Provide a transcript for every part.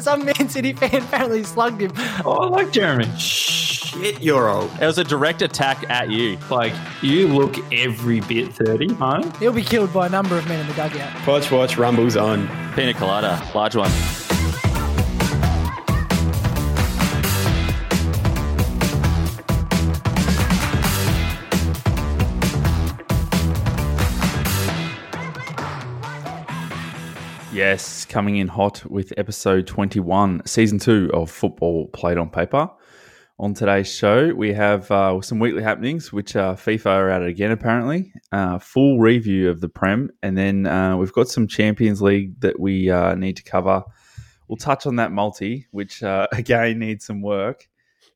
Some Man City fan apparently slugged him. Oh, I like Jeremy. Shit, you're old. It was a direct attack at you. Like, you look every bit 30, huh? He'll be killed by a number of men in the dugout. Watch, watch, rumbles on. Pina colada, large one. Yes, coming in hot with episode 21, season two of Football Played on Paper. On today's show, we have uh, some weekly happenings, which uh, FIFA are at it again, apparently. Uh, full review of the Prem, and then uh, we've got some Champions League that we uh, need to cover. We'll touch on that multi, which again needs some work.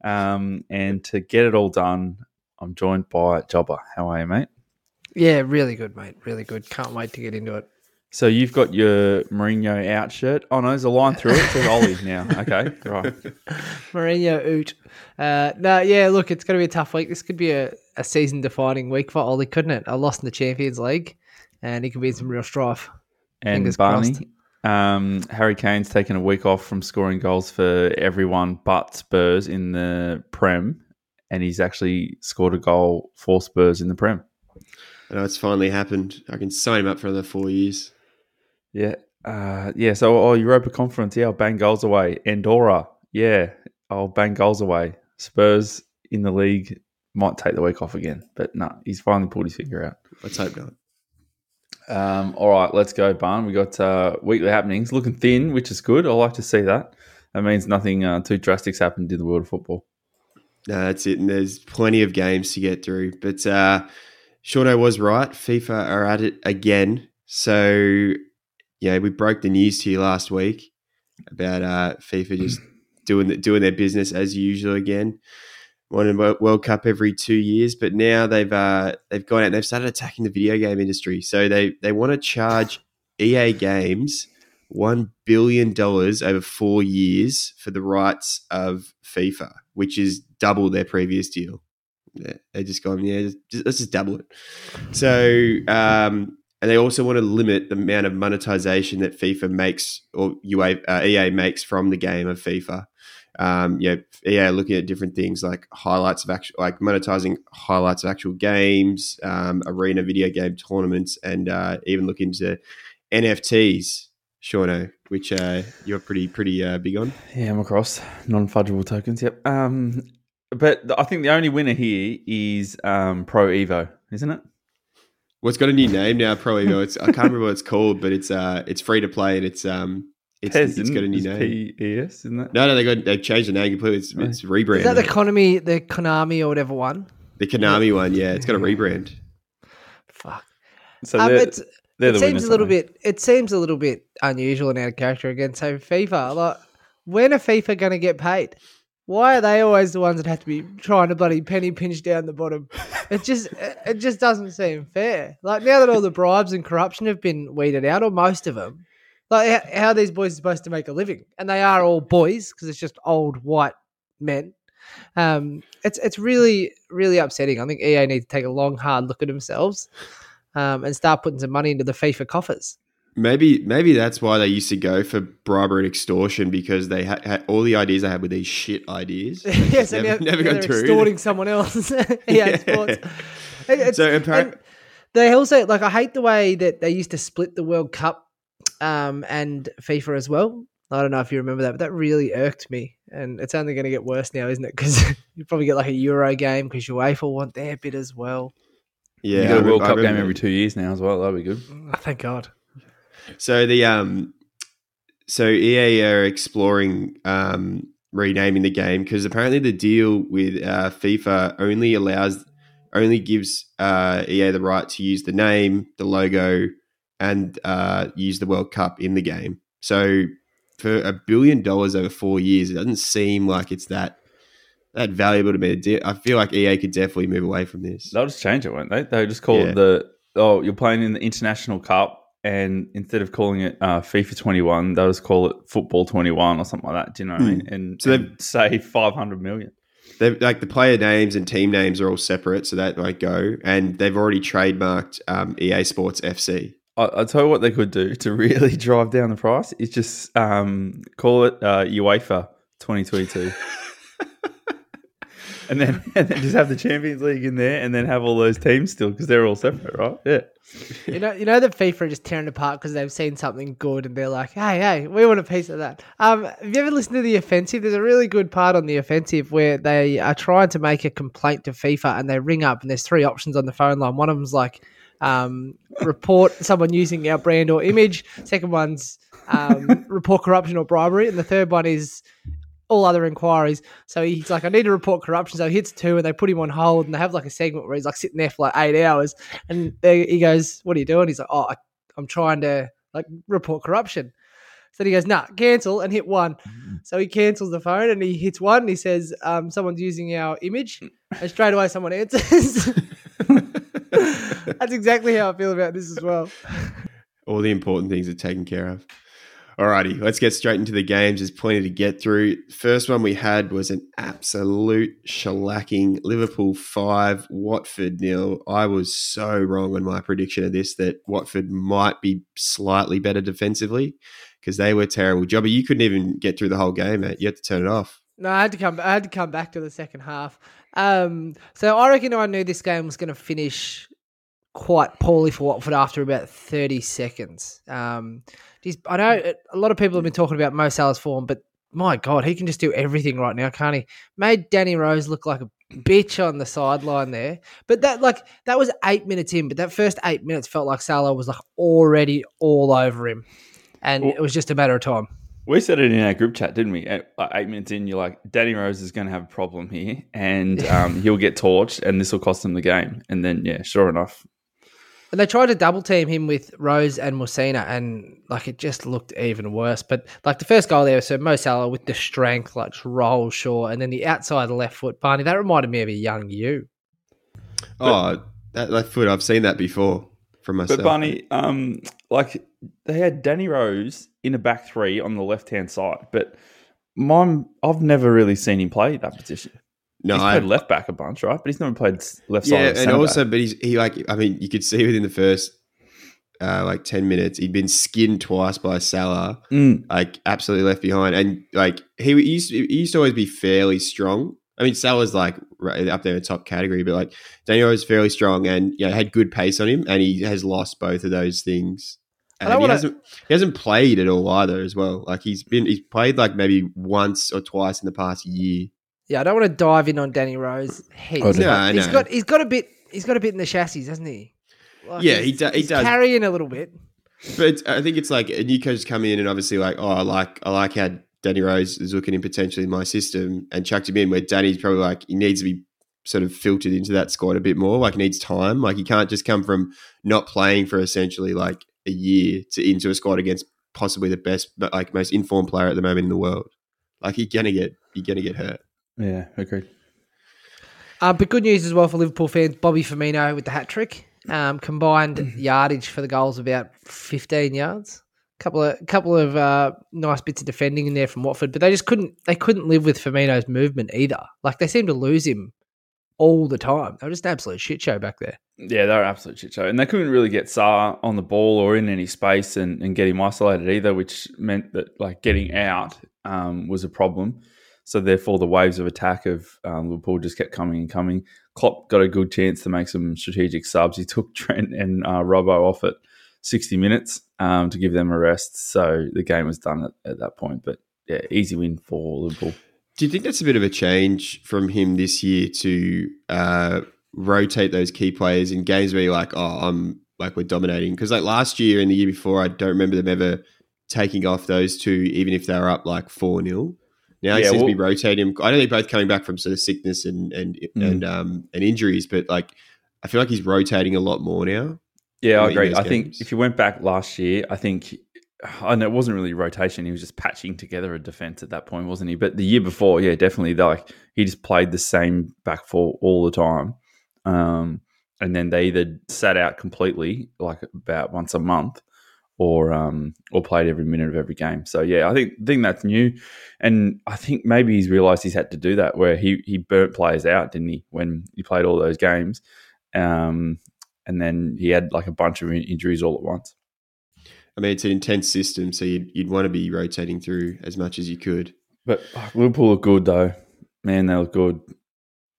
Um, and to get it all done, I'm joined by Jobber. How are you, mate? Yeah, really good, mate. Really good. Can't wait to get into it. So you've got your Mourinho out shirt. Oh no, there's a line through it. It says Ollie now. Okay, right. Mourinho oot. Uh, no, yeah, look, it's going to be a tough week. This could be a, a season defining week for Ollie, couldn't it? I lost in the Champions League, and he could be in some real strife. And Fingers Barney, crossed. um, Harry Kane's taken a week off from scoring goals for everyone but Spurs in the Prem, and he's actually scored a goal for Spurs in the Prem. I know it's finally happened. I can sign him up for another four years. Yeah, uh, yeah. So, oh, Europa Conference, yeah, I'll bang goals away. Andorra, yeah, I'll bang goals away. Spurs in the league might take the week off again, but no, he's finally pulled his finger out. Let's hope not. Um, all right, let's go, Barn. We got uh, weekly happenings looking thin, which is good. I like to see that. That means nothing uh, too drastic's happened in the world of football. No, that's it. And there's plenty of games to get through. But uh, Shorto was right. FIFA are at it again. So, yeah, we broke the news to you last week about uh, FIFA just doing the, doing their business as usual again. Won a World Cup every two years, but now they've uh, they've gone out and they've started attacking the video game industry. So they they want to charge EA Games one billion dollars over four years for the rights of FIFA, which is double their previous deal. Yeah, they just gone, yeah, just- let's just double it. So, um, and they also want to limit the amount of monetization that FIFA makes or UA, uh, EA makes from the game of FIFA. Um, EA looking at different things like highlights of actual, like monetizing highlights of actual games, um, arena video game tournaments, and uh, even look into NFTs, Shauno, which uh, you're pretty pretty uh, big on. Yeah, I'm across non fungible tokens. Yep. Um, but I think the only winner here is um, Pro Evo, isn't it? Well, it's got a new name now, Pro Evo. It's I can't remember what it's called, but it's uh it's free to play and it's um it's, Pez, it's got a new isn't name. it? P-E-S, isn't it? No, no, they got they changed the name completely. It's, it's rebranded. Is that the Konami, the Konami or whatever one? the Konami one? Yeah, it's got a rebrand. Fuck. So Um, they're, they're it the seems winners, a little bit. It seems a little bit unusual and out of character again. So FIFA, like, when are FIFA going to get paid? Why are they always the ones that have to be trying to bloody penny pinch down the bottom? It just, it just doesn't seem fair. Like now that all the bribes and corruption have been weeded out, or most of them, like how, these boys are supposed to make a living? And they are all boys because it's just old white men. Um, it's it's really really upsetting. I think EA need to take a long hard look at themselves um, and start putting some money into the FIFA coffers. Maybe maybe that's why they used to go for bribery and extortion because they had, had all the ideas they had with these shit ideas. yes, never, and now, never now gone they're through. extorting someone else. EA Yeah. Sports. It's- So appar- and they also like I hate the way that they used to split the World Cup um, and FIFA as well. I don't know if you remember that, but that really irked me, and it's only going to get worse now, isn't it? Because you probably get like a Euro game because UEFA will want their bit as well. Yeah, you I got a World I Cup game every two years now as well. That'd be good. Oh, thank God. So the um, so EA are exploring um renaming the game because apparently the deal with uh, FIFA only allows only gives uh, EA the right to use the name, the logo, and uh, use the World Cup in the game. So for a billion dollars over four years, it doesn't seem like it's that that valuable to me. I feel like EA could definitely move away from this. They'll just change it, won't they? They'll just call Yeah. it the oh, you're playing in the International Cup, and instead of calling it uh, FIFA 21, they'll just call it Football 21 or something like that. Do you know what I mean? And So and save 500 million. They've, like the player names and team names are all separate, so that won't go. And they've already trademarked um, EA Sports FC. I, I tell you what they could do to really drive down the price is just um, call it uh, UEFA 2022. and then and then just have the Champions League in there, and then have all those teams still because they're all separate, right? Yeah. You know, you know that FIFA are just tearing apart because they've seen something good and they're like, "Hey, hey, we want a piece of that." Um, have you ever listened to the offensive? There's a really good part on the offensive where they are trying to make a complaint to FIFA and they ring up and there's three options on the phone line. One of them's like, um, report someone using our brand or image. Second one's um, report corruption or bribery, and the third one is all other inquiries. So he's like, I need to report corruption. So he hits two, and they put him on hold, and they have like a segment where he's like sitting there for like eight hours, and they, he goes, "What are you doing?" He's like, "Oh, I, I'm trying to like report corruption." So he goes, "Nah, cancel," and hit one. So he cancels the phone, and he hits one. And he says, um, "Someone's using our image," and straight away someone answers. That's exactly how I feel about this as well. All the important things are taken care of. Alrighty, let's get straight into the games. There's plenty to get through. First one we had was an absolute shellacking. Liverpool five, Watford nil. I was so wrong on my prediction of this that Watford might be slightly better defensively because they were terrible. Jobby, you couldn't even get through the whole game, mate. You had to turn it off. No, I had to come. I had to come back to the second half. Um, so I reckon I knew this game was going to finish quite poorly for Watford after about thirty seconds. Um, geez, I know a lot of people have been talking about Mo Salah's form, but my God, he can just do everything right now, can't he? Made Danny Rose look like a bitch on the sideline there. But that like that was eight minutes in, but that first eight minutes felt like Salah was like already all over him, and Well- it was just a matter of time. We said it in our group chat, didn't we? At, like eight minutes in, you're like, Danny Rose is going to have a problem here, and um, he'll get torched, and this will cost him the game. And then, yeah, sure enough, And they tried to double team him with Rose and Masina, and like it just looked even worse. But like the first goal there, so Mo Salah with the strength, like just rolls short, and then the outside left foot, Barney. That reminded me of a young you. oh, that left foot, I've seen that before from myself. But Barney, um, like they had Danny Rose in a back three on the left hand side, but mine, I've never really seen him play that position. No, he's I, played left back a bunch, right? But he's never played left side. yeah, and also, back. but he's he like I mean, you could see within the first uh, like ten minutes, he'd been skinned twice by Salah, Mm, like absolutely left behind, and like he used he used to always be fairly strong. I mean, Salah's like right up there in the top category, but like Daniel was fairly strong and you know, had good pace on him, and he has lost both of those things. I And he hasn't he hasn't played at all either as well. Like he's been he's played like maybe once or twice in the past year. Yeah, I don't want to dive in on Danny Rose. Heaps, Oh, no, but I he's know. got he's got a bit he's got a bit in the chassis, hasn't he? Like, Yeah, he's- he do- he he's does. carrying a little bit. But I think it's like a new coach has come in and obviously like, oh, I like I like how Danny Rose is looking in potentially in my system and chucked him in where Danny's probably like he needs to be sort of filtered into that squad a bit more. Like he needs time. Like he can't just come from not playing for essentially like a year to into a squad against possibly the best but like most informed player at the moment in the world. Like you're gonna get you're gonna get hurt. Yeah, agreed. Uh, but good news as well for Liverpool fans. Bobby Firmino with the hat trick. Um, combined yardage for the goals about 15 yards. Couple of couple of uh, nice bits of defending in there from Watford, but they just couldn't they couldn't live with Firmino's movement either. Like they seemed to lose him all the time. They were just an absolute shit show back there. Yeah, they were an absolute shit show. And they couldn't really get Sarr on the ball or in any space and, and get him isolated either, which meant that like getting out um, was a problem. So therefore, the waves of attack of um, Liverpool just kept coming and coming. Klopp got a good chance to make some strategic subs. He took Trent and uh, Robbo off at 60 minutes um, to give them a rest. So the game was done at, at that point. But yeah, easy win for Liverpool. Do you think that's a bit of a change from him this year to uh, rotate those key players in games where you're like, oh, I'm like we're dominating? Because like last year and the year before, I don't remember them ever taking off those two, even if they were up like four 0 Now he Yeah, seems to be well- rotating. I know they're both coming back from sort of sickness and and Mm. and um and injuries, but like I feel like he's rotating a lot more now. Yeah, I agree. I think if you went back last year, I think and it wasn't really rotation. He was just patching together a defense at that point, wasn't he? But the year before, yeah, definitely. Like he just played the same back four all the time, um, and then they either sat out completely, like about once a month, or um, or played every minute of every game. So yeah, I think think that's new, and I think maybe he's realised he's had to do that where he he burnt players out, didn't he? When he played all those games, um, and then he had like a bunch of injuries all at once. I mean, it's an intense system, so you'd, you'd want to be rotating through as much as you could. But oh, Liverpool look good though. Man, they look good.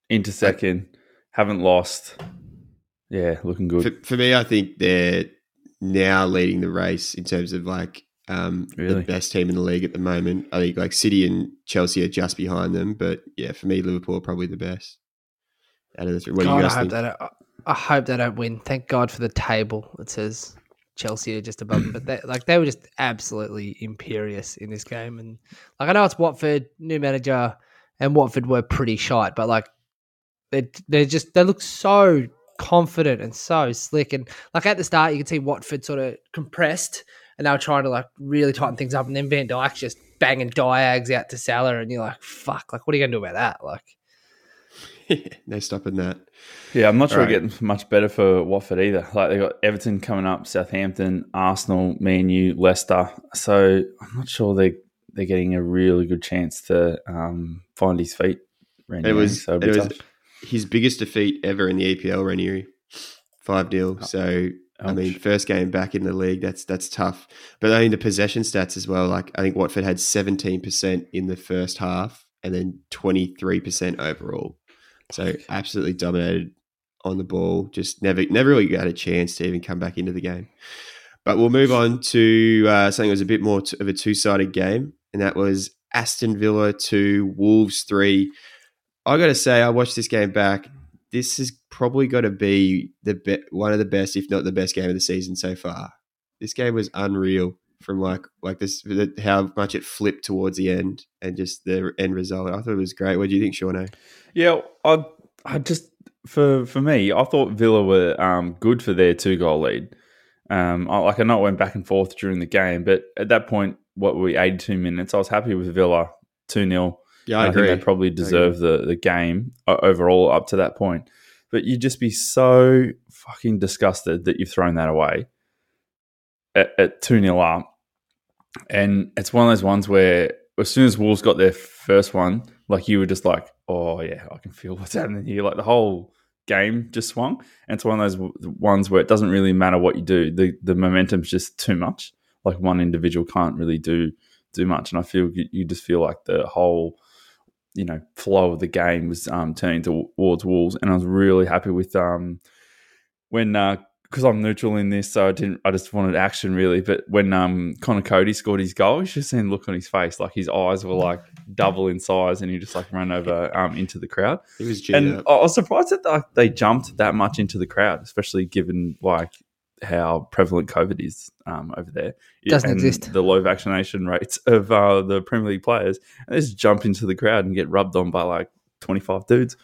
Into second, haven't lost. Yeah, looking good. For, for me, I think they're now leading the race in terms of like um, Really? the best team in the league at the moment. I think like City and Chelsea are just behind them, but yeah, for me, Liverpool are probably the best out of the three. What do God, you I guys hope think? they don't. I hope they don't win. Thank God for the table. It says Chelsea are just above, them. but they, like they were just absolutely imperious in this game. And like I know it's Watford, new manager, and Watford were pretty shite, but like they they just they look so confident and so slick. And like at the start, you could see Watford sort of compressed, and they were trying to like really tighten things up. And then Van Dijk's just banging diags out to Salah, and you're like, fuck, like what are you gonna do about that? Like. no stopping that. Yeah, I'm not sure Right. we're getting much better for Watford either. Like they got Everton coming up, Southampton, Arsenal, Man U, Leicester. So I'm not sure they they're getting a really good chance to um, find his feet. Ranieri, It was- so it'll it be was- tough. His biggest defeat ever in the EPL, Ranieri, five 0 So I mean, first game back in the league, that's that's tough. But I mean, the possession stats as well. Like I think Watford had seventeen percent in the first half, and then twenty three percent overall. So absolutely dominated on the ball. Just never never really got a chance to even come back into the game. But we'll move on to uh, something that was a bit more t- of a two sided game, and that was Aston Villa two, Wolves three. I got to say, I watched this game back. This has probably got to be the be- one of the best, if not the best, game of the season so far. This game was unreal from like like this how much it flipped towards the end and just the end result. I thought it was great. What do you think, Sean? Yeah, I I just for for me, I thought Villa were um, good for their two goal lead. Um, I, like I know it went back and forth during the game, but at that point, what were we eighty two minutes? I was happy with Villa two 0 Yeah, I, I, agree. think they probably deserve the, the game uh, overall up to that point. But you'd just be so fucking disgusted that you've thrown that away at, at 2 0 up. And it's one of those ones where as soon as Wolves got their first one, like you were just like, oh, yeah, I can feel what's happening here. Like the whole game just swung. And it's one of those ones where it doesn't really matter what you do. The, the momentum's just too much. Like one individual can't really do do much. And I feel you just feel like the whole you know flow of the game was um, turning towards Wolves, and I was really happy with um, when because I'm neutral in this, so I didn't. I just wanted action really. But when um, Conor Coady scored his goal, you should have seen the look on his face, like his eyes were like double in size, and he just like ran over um, into the crowd. He was And up. I was surprised that they jumped that much into the crowd, especially given like how prevalent COVID is um, over there. Doesn't and exist. The low vaccination rates of uh, the Premier League players. And they just jump into the crowd and get rubbed on by like 25 dudes.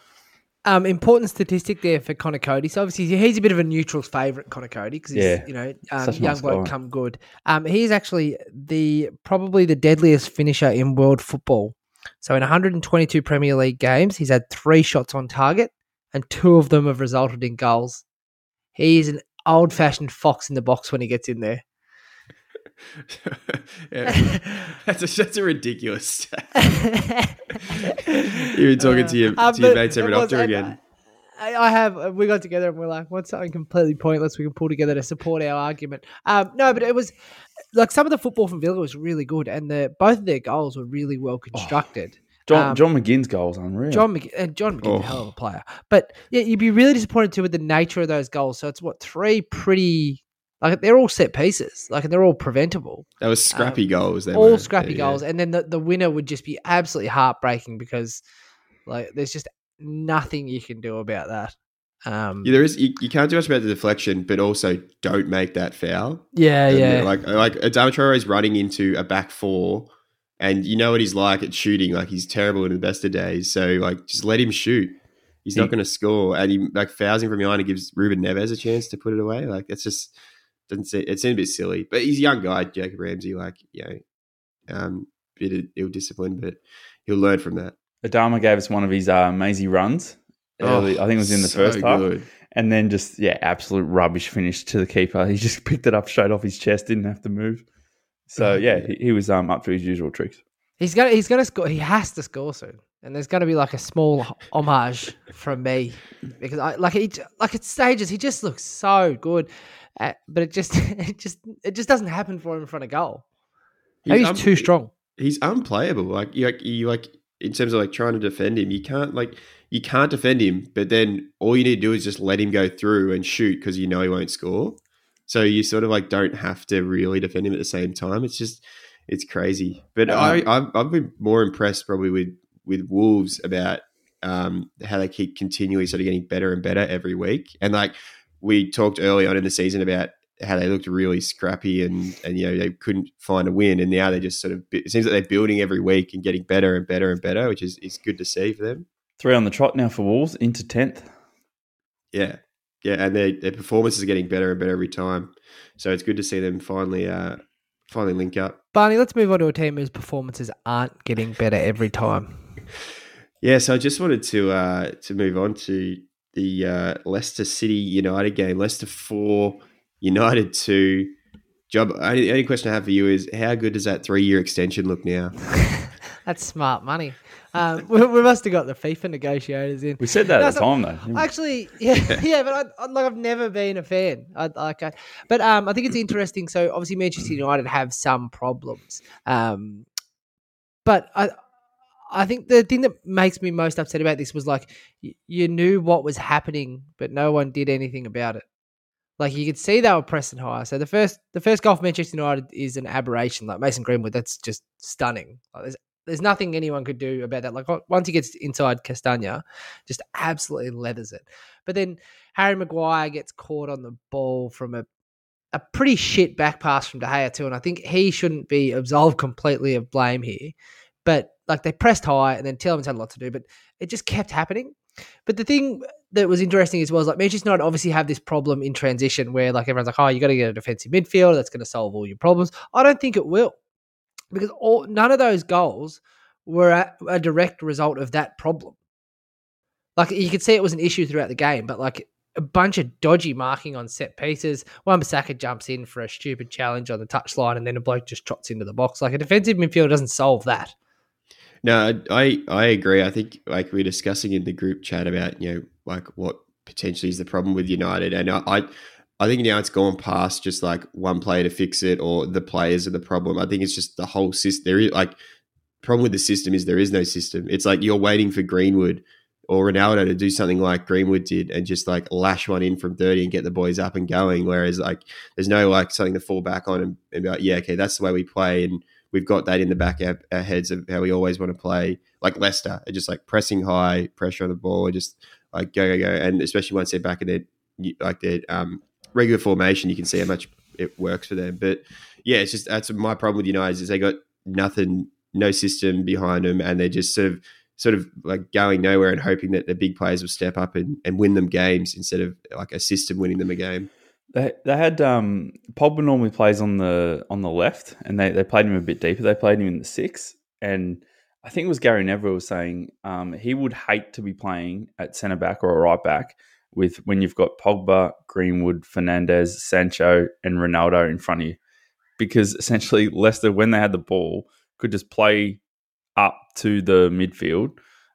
Um, important statistic there for Conor Coady. So obviously he's a bit of a neutral's favourite, Conor Coady, because he's Yeah. you know um, young nice bloke guy. come good. Um, he's actually the probably the deadliest finisher in world football. So in 122 Premier League games, he's had three shots on target, and two of them have resulted in goals. He is an old-fashioned fox in the box when he gets in there. yeah. that's, a, that's a ridiculous stat. You were talking to your, Uh, to your mates every after again. I, I have. uh, We got together and we're like, "What's something completely pointless we can pull together to support our argument?" Um, no, but it was like some of the football from Villa was really good, and the both of their goals were really well constructed. John, Um, John McGinn's goal was unreal. John McG- and John McGinn's Oh. a hell of a player, but yeah, you'd be really disappointed too with the nature of those goals. So it's what three pretty like they're all set pieces, like they're all preventable, That was scrappy goals. They um, all were. scrappy Yeah, goals, and then the, the winner would just be absolutely heartbreaking because like there's just nothing you can do about that. Um, Yeah, there is. You, you can't do much about the deflection, but also don't make that foul. yeah, And, yeah. Like like Adama Traore is running into a back four, and you know what he's like at shooting. Like he's terrible in the best of days. So like just let him shoot. He's He- not going to score, and he like fouls him from behind and gives Ruben Neves a chance to put it away. Like that's just doesn't seem it seemed a bit silly. But he's a young guy, Jacob Ramsey. Like you know, um, bit of ill discipline, but he'll learn from that. Adama gave us one of his uh, mazy runs. Early, I think it was in the so first half. good. And then just, yeah, absolute rubbish finish to the keeper. He just picked it up straight off his chest, didn't have to move. So, yeah, he, he was um, up to his usual tricks. He's gonna he's gonna score. He has to score soon. and there's going to be like a small homage from me because I like he like at stages he just looks so good, uh, but it just it just it just doesn't happen for him in front of goal. Maybe he's un- too strong. He's unplayable. Like you, like you like in terms of like trying to defend him, you can't like you can't defend him. But then all you need to do is just let him go through and shoot because you know he won't score. So you sort of like don't have to really defend him at the same time. It's just it's crazy. But I I've, I've been more impressed probably with with Wolves about um, how they keep continually sort of getting better and better every week. And like we talked early on in the season about how they looked really scrappy and and you know they couldn't find a win, and now they just sort of it seems like they're building every week and getting better and better and better, which is is good to see for them. Three on the trot now for Wolves into tenth. Yeah, yeah, and their their performances are getting better and better every time. So it's good to see them finally uh finally link up. Barney, let's move on to a team whose performances aren't getting better every time. Yeah, so I just wanted to uh to move on to the uh, Leicester City United game. Leicester four, United two. Job. Only, only question I have for you is how good does that three year extension look now? That's smart money. Um, we, we must have got the FIFA negotiators in. We said that No, at the time, though. Actually, yeah, yeah, but I, I, like I've never been a fan. I, like, I, but um, I think it's interesting. So obviously, Manchester United have some problems, um, but I, I think the thing that makes me most upset about this was like y- you knew what was happening, but no one did anything about it. Like you could see they were pressing high. So the first, the first goal for Manchester United is an aberration. Like Mason Greenwood, that's just stunning. Like there's, there's nothing anyone could do about that. Like once he gets inside Castagna, just absolutely leathers it. But then Harry Maguire gets caught on the ball from a a pretty shit back pass from De Gea too, and I think he shouldn't be absolved completely of blame here. But like they pressed high, and then Tielemans had a lot to do, but it just kept happening. But the thing that was interesting as well is like Manchester United obviously have this problem in transition where like everyone's like, oh, you got to get a defensive midfielder that's going to solve all your problems. I don't think it will because all none of those goals were a, a direct result of that problem. Like you could see it was an issue throughout the game, but like a bunch of dodgy marking on set pieces. Wan Bissaka jumps in for a stupid challenge on the touchline, and then a bloke just trots into the box. Like a defensive midfielder doesn't solve that. No, I I agree. I think like we are discussing in the group chat about you know like what potentially is the problem with United, and I I, I think now it's gone past just like one player to fix it or the players are the problem. I think it's just the whole system. There is like problem with the system is there is no system. It's like you're waiting for Greenwood or Ronaldo to do something like Greenwood did and just like lash one in from 30 and get the boys up and going. Whereas like there's no like something to fall back on and, and be like, yeah, okay, that's the way we play. And we've got that in the back of our heads of how we always want to play. Like Leicester, just like pressing high, pressure on the ball, just like go, go, go. And especially once they're back in their like their um, regular formation, you can see how much it works for them. But yeah, it's just that's my problem with United is they got nothing, no system behind them, and they're just sort of sort of like going nowhere and hoping that the big players will step up and, and win them games instead of like a system winning them a game. They, they had um, Pogba normally plays on the on the left, and they, they played him a bit deeper. They played him in the six, and I think it was Gary Neville was saying um, he would hate to be playing at centre back or a right back with when you've got Pogba, Greenwood, Fernandes, Sancho, and Ronaldo in front of you, because essentially Leicester, when they had the ball, could just play up to the midfield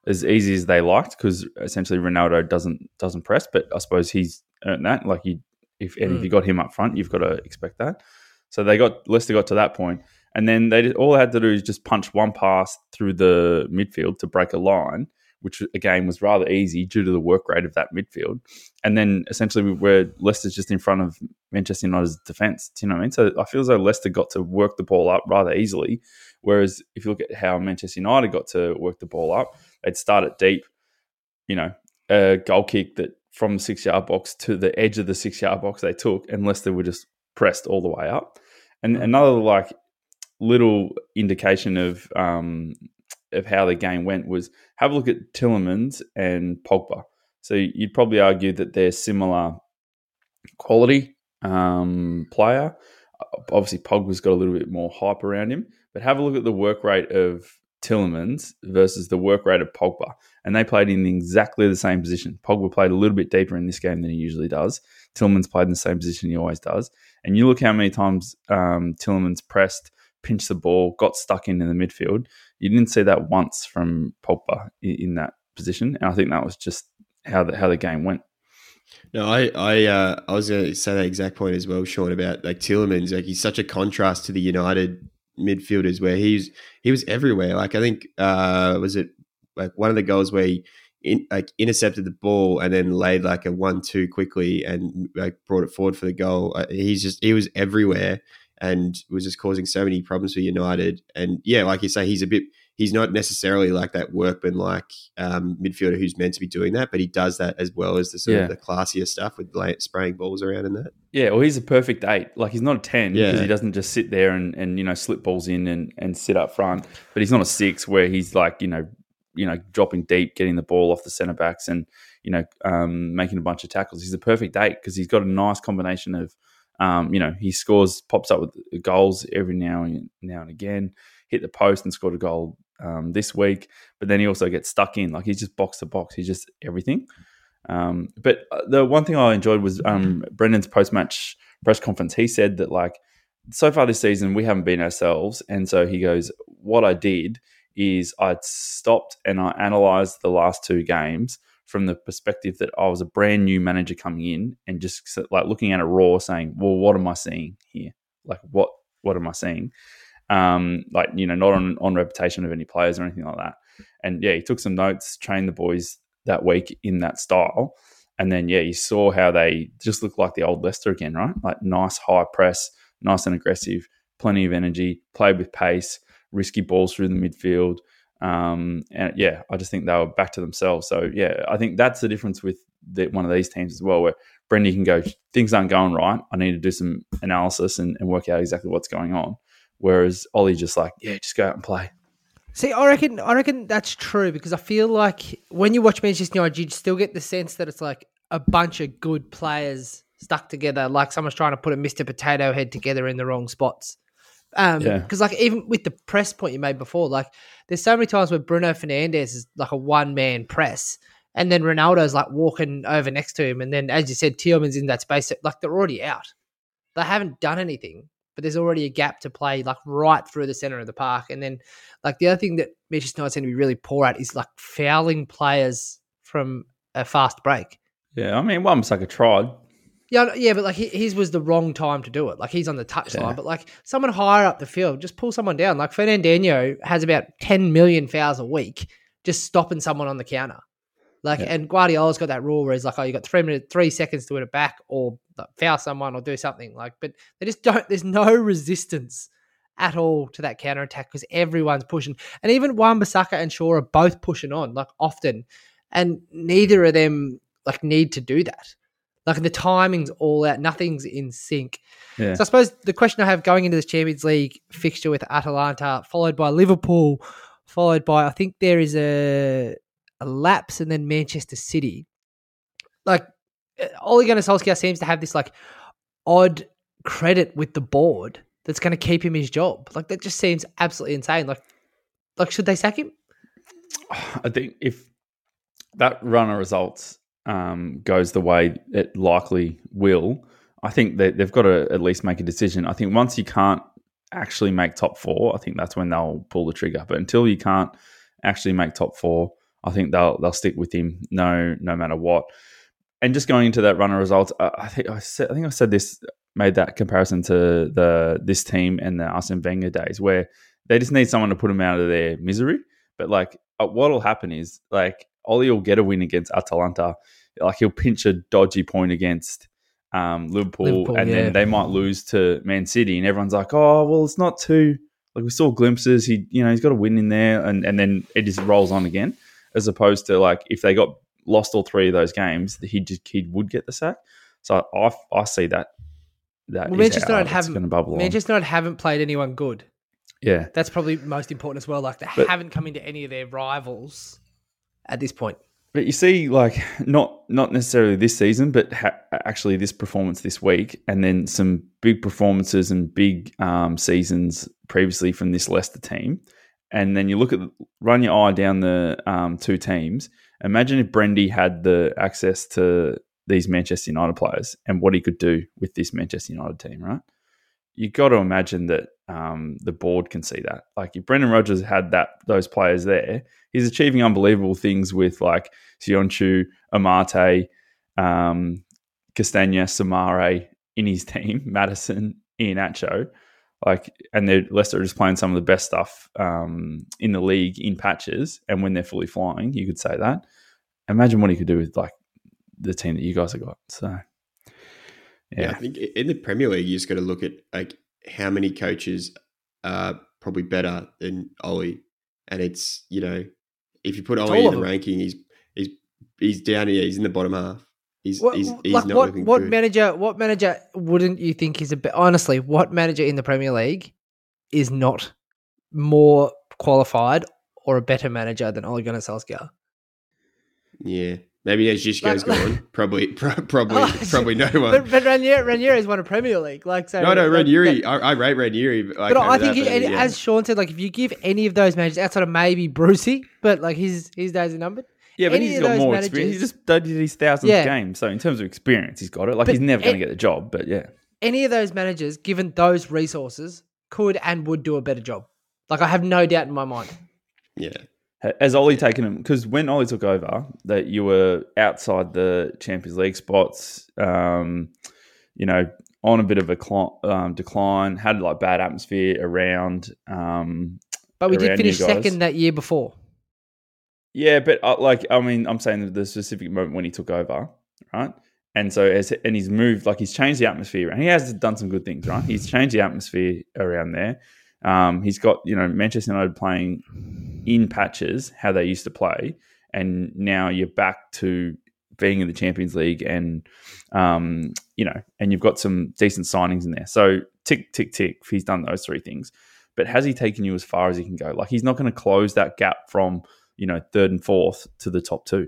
as easy as they liked because essentially Ronaldo doesn't doesn't press, but I suppose he's earned that. Like you, if and if Mm. you got him up front, you've got to expect that. So they got Leicester got to that point, and then they all they had to do is just punch one pass through the midfield to break a line, which again was rather easy due to the work rate of that midfield. And then essentially we were Leicester's just in front of Manchester United's defense. Do you know what I mean? So I feel as though Leicester got to work the ball up rather easily. Whereas if you look at how Manchester United got to work the ball up, they'd start it deep, you know, a goal kick that from the six yard box to the edge of the six yard box they took, and Leicester were just pressed all the way up. And another like little indication of um, of how the game went was have a look at Tielemans and Pogba. So you'd probably argue that they're similar quality um, player. Obviously, Pogba's got a little bit more hype around him, but have a look at the work rate of Tielemans versus the work rate of Pogba, and they played in exactly the same position. Pogba played a little bit deeper in this game than he usually does. Tielemans played in the same position he always does, and you look how many times um, Tielemans pressed pinched the ball, got stuck in in the midfield. You didn't see that once from Pogba in, in that position, and I think that was just how the how the game went. No, I I uh, I was going to say that exact point as well, Sean, about like Tielemans. Like he's such a contrast to the United midfielders, where he's he was everywhere. Like I think uh, was it like one of the goals where he in, like intercepted the ball and then laid like a one-two quickly and like brought it forward for the goal. Uh, he's just he was everywhere and was just causing so many problems for United. And yeah, like you say, he's a bit he's not necessarily like that workman like um, midfielder who's meant to be doing that, but he does that as well as the sort Yeah. of the classier stuff with spraying balls around and that. Yeah, well, he's a perfect eight. Like he's not a ten because Yeah. he doesn't just sit there and, and you know slip balls in and, and sit up front. But he's not a six where he's like you know you know dropping deep, getting the ball off the centre backs and you know um, making a bunch of tackles. He's a perfect eight because he's got a nice combination of um, you know he scores, pops up with goals every now and now and again. Hit the post and scored a goal um, this week, but then he also gets stuck in. Like he's just box to box. He's just everything. Um, but uh, the one thing I enjoyed was um, Brendan's post match press conference. He said that like so far this season we haven't been ourselves, and so he goes, "What I did is I stopped and I analysed the last two games from the perspective that I was a brand new manager coming in and just like looking at it raw, saying, "Well, what am I seeing here? Like what what am I seeing?" Um, like you know, not on on reputation of any players or anything like that. And yeah, he took some notes, trained the boys that week in that style. And then, yeah, you saw how they just looked like the old Leicester again, right? Like nice high press, nice and aggressive, plenty of energy, played with pace, risky balls through the midfield. Um, and yeah, I just think they were back to themselves. So yeah, I think that's the difference with the, one of these teams as well, where Brendy can go, things aren't going right. I need to do some analysis and, and work out exactly what's going on. Whereas Ollie just like, yeah, just go out and play. See, I reckon, I reckon that's true because I feel like when you watch Manchester United, you still get the sense that it's like a bunch of good players stuck together, like someone's trying to put a Mr. Potato Head together in the wrong spots. Um, Yeah. because like even with the press point you made before, like there's so many times where Bruno Fernandes is like a one man press, and then Ronaldo's like walking over next to him, and then as you said, Tielemans in that space, like they're already out. They haven't done anything, but there's already a gap to play like right through the center of the park, and then like the other thing that Manchester United seem to be really poor at is like fouling players from a fast break. Yeah, I mean, Wan-Bissaka tried. Yeah, yeah, but like his was the wrong time to do it. Like he's on the touchline, Yeah. but like someone higher up the field, just pull someone down. Like Fernandinho has about ten million fouls a week, just stopping someone on the counter. Like, Yeah. and Guardiola's got that rule where he's like, "Oh, you got three minutes, three seconds to win it back, or like, foul someone, or do something." Like, but they just don't. There's no resistance at all to that counter attack because everyone's pushing, and even Wan Bissaka and Shaw are both pushing on, like often, and neither of them like need to do that. Like the timing's all out, nothing's in sync. Yeah. So I suppose the question I have going into this Champions League fixture with Atalanta, followed by Liverpool, followed by I think there is a a lapse, and then Manchester City. Like uh, Ole Gunnar Solskjaer seems to have this like odd credit with the board that's going to keep him his job. Like that just seems absolutely insane. Like, like should they sack him? I think if that run of results um, goes the way it likely will, I think that they've got to at least make a decision. I think once you can't actually make top four, I think that's when they'll pull the trigger. But until you can't actually make top four, I think they'll they'll stick with him no no matter what. And just going into that runner results, I, think I said I think I said this made that comparison to the this team and the Arsene Wenger days where they just need someone to put them out of their misery. But like, uh, what'll happen is like Ollie will get a win against Atalanta. Like he'll pinch a dodgy point against um, Liverpool, Liverpool, and yeah. then they might lose to Man City, and everyone's like, "Oh, well, it's not too." Like we saw glimpses. He, you know, he's got a win in there, and and then it just rolls on again. As opposed to like if they got lost all three of those games, he just he would get the sack. So I I see that. That Well, Manchester United haven't- going to bubble on. Manchester United haven't played anyone good. Yeah, That's probably most important as well. Like they But- haven't come into any of their rivals at this point. But you see, like not not necessarily this season, but ha- actually this performance this week, and then some big performances and big um, seasons previously from this Leicester team, and then you look at run your eye down the um, two teams. Imagine if Brendy had the access to these Manchester United players and what he could do with this Manchester United team, right? You got to imagine that um, the board can see that. Like if Brendan Rodgers had that those players there, he's achieving unbelievable things with like Söyüncü, Amartey, um, Castagna, Soumaré in his team, Maddison, Iheanacho. Like, and they're Leicester are just playing some of the best stuff um, in the league in patches. And when they're fully flying, you could say that. Imagine what he could do with like the team that you guys have got. So, Yeah, yeah, I think in the Premier League, you just got to look at like how many coaches are probably better than Ollie, and it's you know if you put It's Ollie in the them. ranking, he's he's he's down here. He's in the bottom half. He's What, he's, he's like not what? What good. manager? What manager wouldn't you think is a bit? Honestly, what manager in the Premier League is not more qualified or a better manager than Ole Gunnar Solskjaer? yeah, maybe as Xisco's Like- gone, probably pro- probably Oh, probably no one. But, but Ranieri, Ranieri's won a Premier League. Like so. no, no, Ranieri. that- I, I rate Ranieri. Like, But I over think, that, you, and yeah. as Sean said, like if you give any of those managers outside of maybe Brucey, but like his his days are numbered. yeah, but any he's of got more managers- experience. He just did his thousandth Yeah. game. So in terms of experience, he's got it. Like But he's never going to get the job, but yeah. Any of those managers, given those resources, could and would do a better job. Like I have no doubt in my mind. yeah, Has Ollie taken him? Because when Ollie took over, that you were outside the Champions League spots, um, you know, on a bit of a cli- um, decline, had like bad atmosphere around. Um, But we did finish second that year before. yeah, but uh, like, I mean, I'm saying the specific moment when he took over, right? And so, as and he's moved, like he's changed the atmosphere, and he has done some good things, right? He's changed the atmosphere around there. Um, he's got you know Manchester United playing in patches how they used to play, and now you're back to being in the Champions League, and um, you know, and you've got some decent signings in there. So tick, tick, tick. He's done those three things, but has he taken you as far as he can go? Like he's not going to close that gap from you know third and fourth to the top two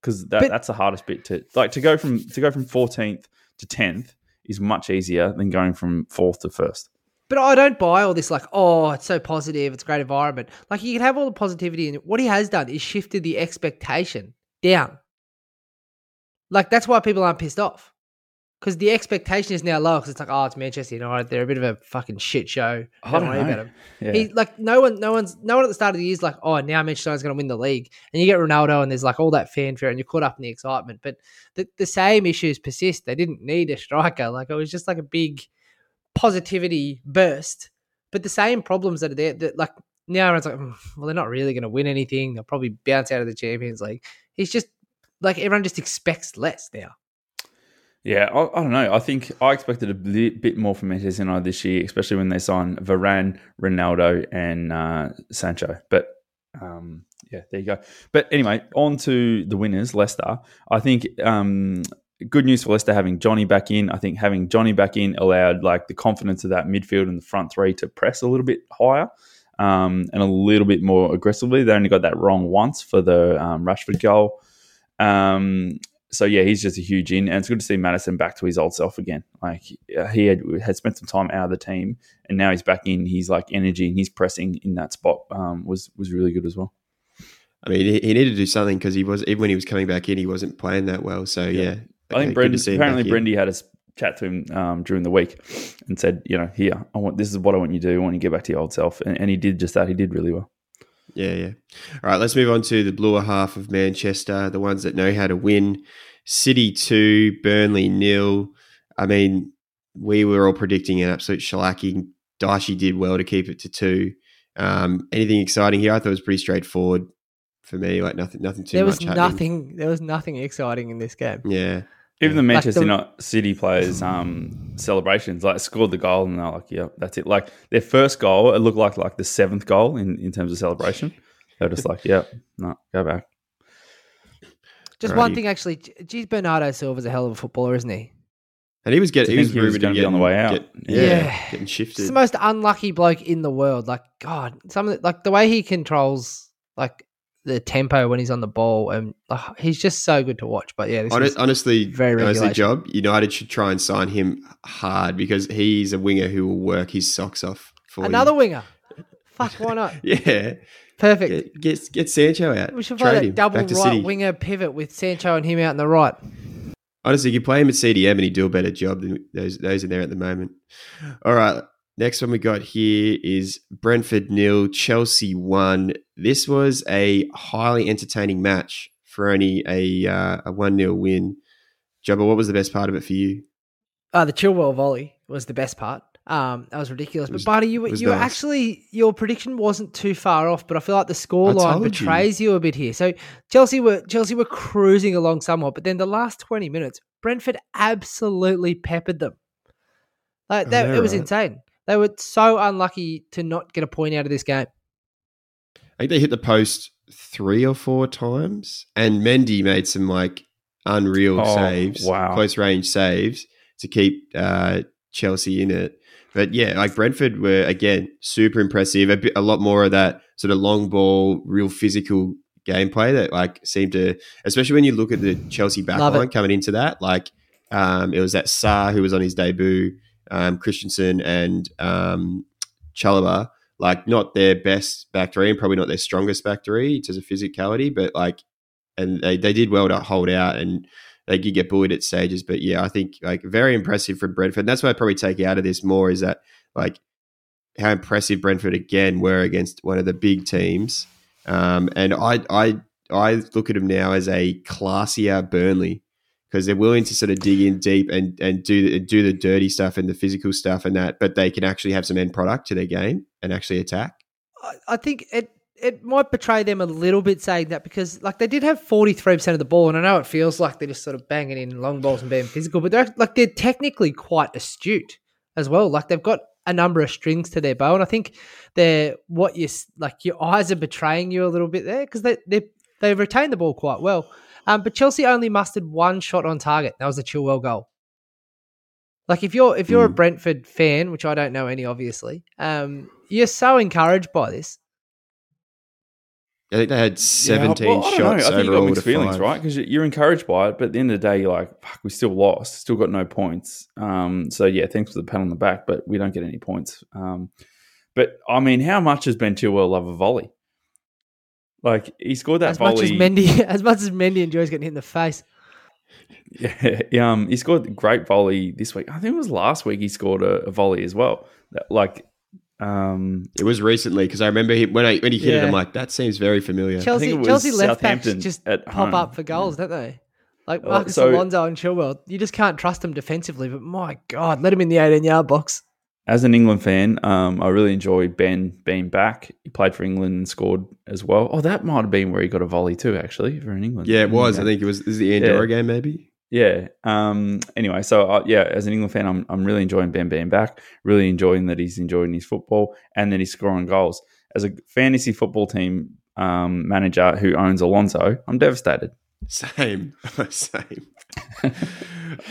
because that, that's the hardest bit to like to go from to go from 14th to 10th is much easier than going from fourth to first. But I don't buy all this like, oh, it's so positive, it's a great environment. Like you can have all the positivity and what he has done is shifted the expectation down. Like that's why people aren't pissed off. Because the expectation is now low because it's like, oh, it's Manchester United. They're a bit of a fucking shit show. I Don't worry know. about them. Yeah. He like no one, no one's, no one at the start of the year is like, oh, now Manchester United's going to win the league, and you get Ronaldo, and there's like all that fanfare, and you're caught up in the excitement. But the the same issues persist. They didn't need a striker. Like it was just like a big positivity burst. But the same problems that are there, that like now everyone's like, "Mm, well, they're not really going to win anything. They'll probably bounce out of the Champions League. He's just like everyone just expects less now. Yeah, I, I don't know. I think I expected a bit, bit more from Manchester United this year, especially when they signed Varane, Ronaldo, and uh, Sancho. But um, yeah, there you go. But anyway, on to the winners, Leicester. I think um, good news for Leicester having Johnny back in. I think having Johnny back in allowed like the confidence of that midfield and the front three to press a little bit higher. Um, and a little bit more aggressively. They only got that wrong once for the um, Rashford goal. Um, so yeah, he's just a huge in, and it's good to see Maddison back to his old self again. Like uh, he had had spent some time out of the team, and now he's back in. He's like energy and he's pressing in that spot um, was was really good as well. I mean, he, he needed to do something because he was even when he was coming back in, he wasn't playing that well. So Yeah. yeah, I think okay, Brendan, to see him back apparently in. Brendy had a s- chat to him um, during the week and said, you know, here I want this is what I want you to do. I want you to get back to your old self, and, and he did just that. He did really well. Yeah, yeah. All right, let's move on to the bluer half of Manchester, the ones that know how to win. City two, Burnley nil. I mean, we were all predicting an absolute shellacking. Dyche did well to keep it to two. Um, anything exciting here? I thought it was pretty straightforward for me. Like nothing, nothing too there much. was happening. nothing. There was nothing exciting in this game. Yeah, Even the Like Manchester the- United City players' um, celebrations, like scored the goal, and they're like, "Yeah, that's it." Like their first goal, it looked like like the seventh goal in, in terms of celebration. They're just like, "Yeah, no, go back." Just Alrighty. one thing, actually. Geez, Bernardo Silva's a hell of a footballer, isn't he? and he was getting. He was think he was rumored gonna be on the way out. get- Yeah. yeah, Yeah. getting He's shifted. the most unlucky bloke in the world. Like God, some of the, like the way he controls like the tempo when he's on the ball, and like, he's just so good to watch. But yeah, this Hon- honestly, very honestly, job United should try and sign him hard because he's a winger who will work his socks off for another You. winger. Fuck, why not? Yeah, Perfect. get, get get Sancho out. we should Trade play that double right City. winger pivot with Sancho and him out in the right. Honestly, you play him at CDM and he'd do a better job than those those are there at the moment. All right, next one we got here is Brentford nil, Chelsea one. This was a highly entertaining match for only a uh, a one 0 win. Jubba, what was the best part of it for you? Uh, the Chilwell volley was the best part. Um, that was ridiculous. Was- but Barty, you were- you were nice. actually your prediction wasn't too far off, but I feel like the scoreline told you. betrays you. a bit here. So Chelsea were Chelsea were cruising along somewhat, but then the last twenty minutes, Brentford absolutely peppered them. Like Oh, that, yeah, it was right. insane. They were so unlucky to not get a point out of this game. I think they hit the post three or four times, and Mendy made some like unreal Oh, saves, wow. close range saves to keep uh, Chelsea in it. But yeah, like Brentford were again super impressive. A, bit, a lot more of that sort of long ball, real physical gameplay that like seemed to, especially when you look at the Chelsea Love backline coming into that. Like um, it was that Sa who was on his debut, um, Christensen and um, Chalobah like not their best back three and probably not their strongest back three in terms of physicality, but like, and they, they did well to hold out and they did get bullied at stages. But yeah, I think like very impressive from Brentford. And that's what I probably take out of this more is that like how impressive Brentford again were against one of the big teams. Um, and I, I, I look at them now as a classier Burnley because they're willing to sort of dig in deep and and do the, do the dirty stuff and the physical stuff and that, but they can actually have some end product to their game and actually attack. I, think it it might betray them a little bit saying that because like they did have forty three percent of the ball, and I know it feels like they're just sort of banging in long balls and being physical, but they're like they're technically quite astute as well. Like they've got a number of strings to their bow, and I think they're what you like your eyes are betraying you a little bit there because they they they retained the ball quite well. Um, but Chelsea only mustered one shot on target. That was a Chilwell goal. Like if you're if you're a Mm. Brentford fan, which I don't know any, obviously, um, you're so encouraged by this. I think they had 17 Yeah, well, I don't shots know. I think you got overall mixed to feelings, five. right? Because you're encouraged by it, but at the end of the day, you're like, fuck, we still lost, still got no points. Um, so yeah, thanks for the pat on the back, but we don't get any points. Um, but I mean, how much has Ben Chilwell love a volley? Like he scored that as volley. much as Mendy, as much as Mendy enjoys getting hit in the face. Yeah, um, he scored a great volley this week. I think it was last week he scored a, a volley as well. That- Like, um, It was recently because I remember him, when I when he hit it, I'm like, that seems very familiar. Chelsea, it was Chelsea left backs Southampton just at pop home. up for goals, don't they? Like Uh, Marcos so- Alonso and Chilwell, you just can't trust them defensively. But my God, let him in the 18 yard box. As an England fan, um, I really enjoy Ben being back. He played for England and scored as well. Oh, that might have been where he got a volley too, actually, for an England. yeah, it was. I think it was. This is the Andorra Yeah. game, maybe. Yeah. Um, anyway, so uh, yeah, as an England fan, I'm I'm really enjoying Ben being back. Really enjoying that he's enjoying his football and that he's scoring goals. As a fantasy football team um, manager who owns Alonso, I'm devastated. Same, same.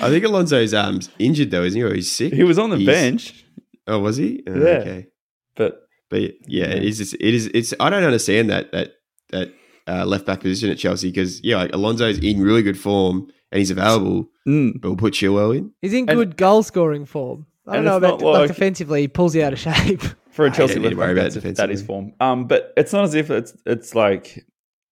I think Alonso's um injured though, isn't he? Or he's sick. He was on the He's- bench, Oh, was he? Oh, Yeah. Okay. but But yeah, Yeah. It's, it is. It's. I don't understand that that that uh, left back position at Chelsea because yeah, like Alonso's in really good form and he's available, mm, but we'll put Chilwell in. He's in And- good goal scoring form. I don't know about not like, like- defensively, he pulls you out of shape. for a Chelsea left back, about that's, that is form. Um, but it's not as if it's it's like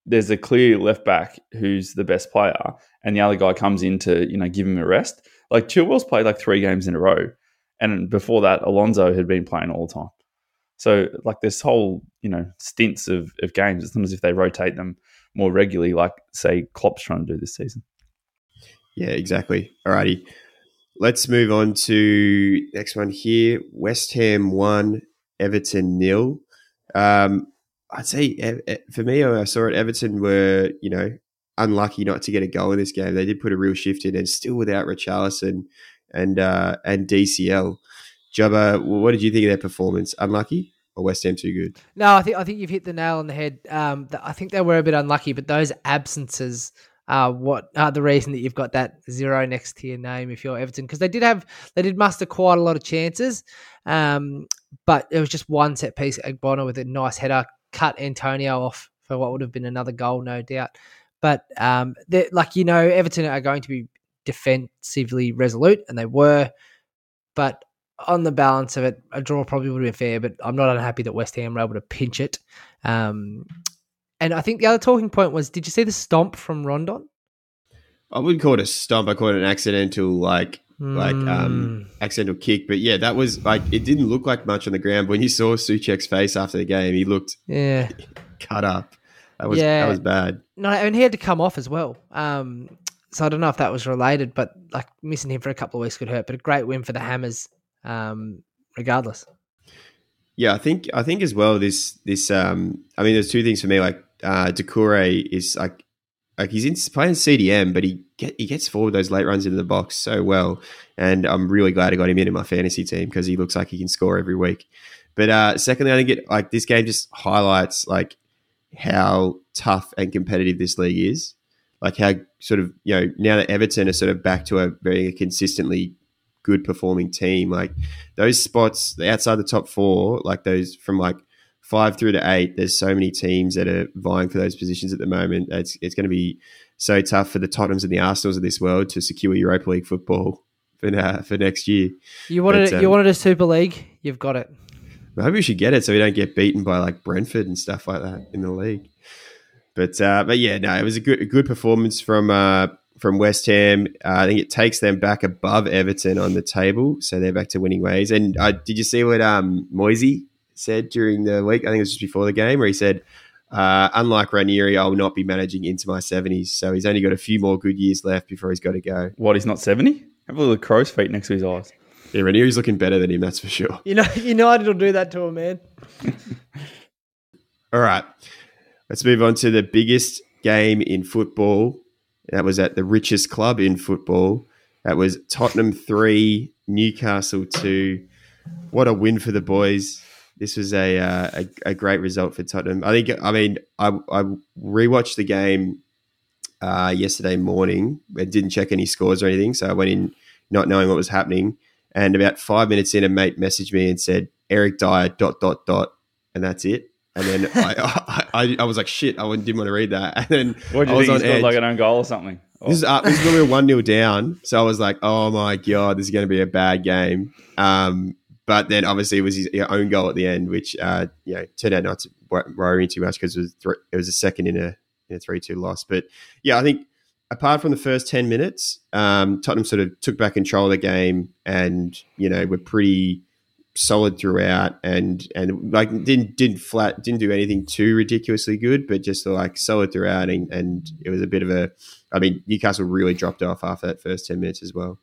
there's a clear left back who's the best player, and the other guy comes in to you know give him a rest. Like Chilwell's played like three games in a row, and before that, Alonso had been playing all the time. So like this whole you know stints of, of games, it's not as if they rotate them more regularly, like say Klopp's trying to do this season. Yeah, exactly. Alrighty. Let's move on to next one here. West Ham one, Everton nil. Um, I'd say for me, I saw it. Everton were you know unlucky not to get a goal in this game. They did put a real shift in, and still without Richarlison and uh, and DCL. Jubba, what did you think of their performance? Unlucky or West Ham too good? No, I think I think you've hit the nail on the head. Um, I think they were a bit unlucky, but those absences are what are the reason that you've got that zero next to your name if you're Everton because they did have they did muster quite a lot of chances, um, but it was just one set piece. Ogbonna with a nice header cut Antonio off for what would have been another goal, no doubt. But um, like you know, Everton are going to be defensively resolute, and they were. But on the balance of it, a draw probably would have been fair, but I'm not unhappy that West Ham were able to pinch it. Um, and I think the other talking point was, did you see the stomp from Rondon? I wouldn't call it a stomp. I call it an accidental like like um, accidental kick. But yeah, that was like it didn't look like much on the ground. When you saw Souček's face after the game, he looked yeah. cut up. That was Yeah. that was bad. No, and he had to come off as well. Um, so I don't know if that was related, but like missing him for a couple of weeks could hurt. But a great win for the Hammers, um, regardless. Yeah, I think I think as well. This this um, I mean, there's two things for me. Like uh, Decore is like like he's in playing CDM, but he get he gets forward those late runs into the box so well, and I'm really glad I got him in in my fantasy team because he looks like he can score every week. But uh, secondly, I think it like this game just highlights like how tough and competitive this league is. Like how sort of you know now that Everton are sort of back to a very consistently good performing team, like those spots outside the top four, like those from like five through to eight, there's so many teams that are vying for those positions at the moment. It's it's going to be so tough for the Tottenhams and the Arsenals of this world to secure Europa League football for uh, for next year. You wanted But, you um, wanted a Super League, you've got it. Maybe we should get it so we don't get beaten by like Brentford and stuff like that in the league. But uh, but yeah, no, it was a good a good performance from uh, from West Ham. Uh, I think it takes them back above Everton on the table, so they're back to winning ways. And uh, did you see what um, Moyesy said during the week? I think it was just before the game, where he said, uh, "Unlike Ranieri, I will not be managing into my seventies, so he's only got a few more good years left before he's got to go." What? He's not seventy? Have a little crow's feet next to his eyes. Yeah, Ranieri's looking better than him, that's for sure. You know, United will do that to a man. All right. Let's move on to the biggest game in football. That was at the richest club in football. That was Tottenham 3, Newcastle 2. What a win for the boys. This was a, uh, a, a great result for Tottenham. I think, I mean, I, I rewatched the game uh, yesterday morning. I didn't check any scores or anything. So I went in not knowing what was happening. And about five minutes in, a mate messaged me and said, Eric Dier, dot, dot, dot. And that's it. And then I, I, I was like, shit, I didn't want to read that. And then What do I was think? on edge. like an own goal or something? This is, uh, this is when we were 1 0 down. So I was like, oh my God, this is going to be a bad game. Um, but then obviously it was his own goal at the end, which uh, you know, turned out not to worry me too much because it was, thr it was a second in a, in a 3 2 loss. But yeah, I think apart from the first 10 minutes, um, Tottenham sort of took back control of the game and, you know, were pretty solid throughout and and like didn't didn't flat didn't do anything too ridiculously good but just like solid throughout and, and it was a bit of a I mean Newcastle really dropped off after that first 10 minutes as well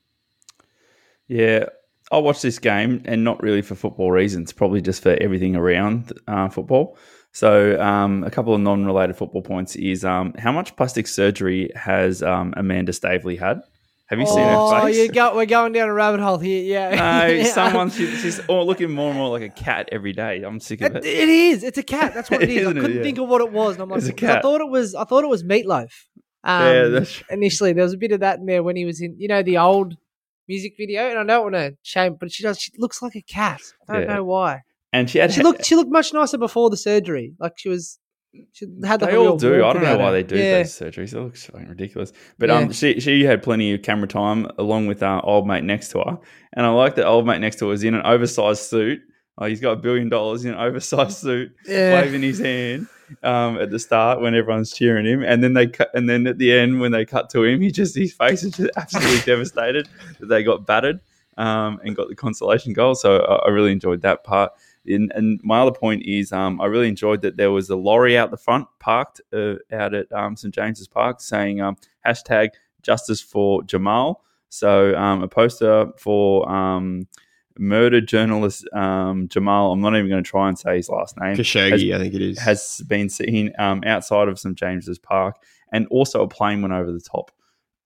Yeah, I watched this game, and not really for football reasons, probably just for everything around uh, football. So, um, a couple of non-related football points is um, how much plastic surgery has um, Amanda Staveley had? Have you seen her Oh, face? you go, we're going down a rabbit hole here. Yeah. No, Yeah. someone she, she's oh, looking more and more like a cat every day. I'm sick of It, it. it is. It's a cat. That's what it is. I Isn't it? couldn't Yeah. think of what it was. And I'm like, It's a 'cause I thought it was. I thought it was meatloaf. Um, Yeah, that's- initially there was a bit of that in there when he was in, you know, the old music video. And I don't want to shame, but she does. She looks like a cat. I don't Yeah. know why. And she had She looked. She looked much nicer before the surgery. Like she was. She had like they all do. I don't know why her. they do Yeah. those surgeries. It looks fucking ridiculous. But Yeah. um, she she had plenty of camera time along with our old mate next to her, and I like that old mate next to her was in an oversized suit. Oh, he's got a billion dollars in an oversized suit, Yeah. waving his hand um, at the start when everyone's cheering him, and then they cut, and then at the end when they cut to him, he just his face is just absolutely devastated that they got battered um, and got the consolation goal. So I, I really enjoyed that part. And, and my other point is, um, I really enjoyed that there was a lorry out the front parked uh, out at um, St James's Park saying um, hashtag justice for Jamal. So um, a poster for um, murdered journalist um, Jamal. I'm not even going to try and say his last name Khashoggi I think it is has been seen um, outside of St James's Park, and also a plane went over the top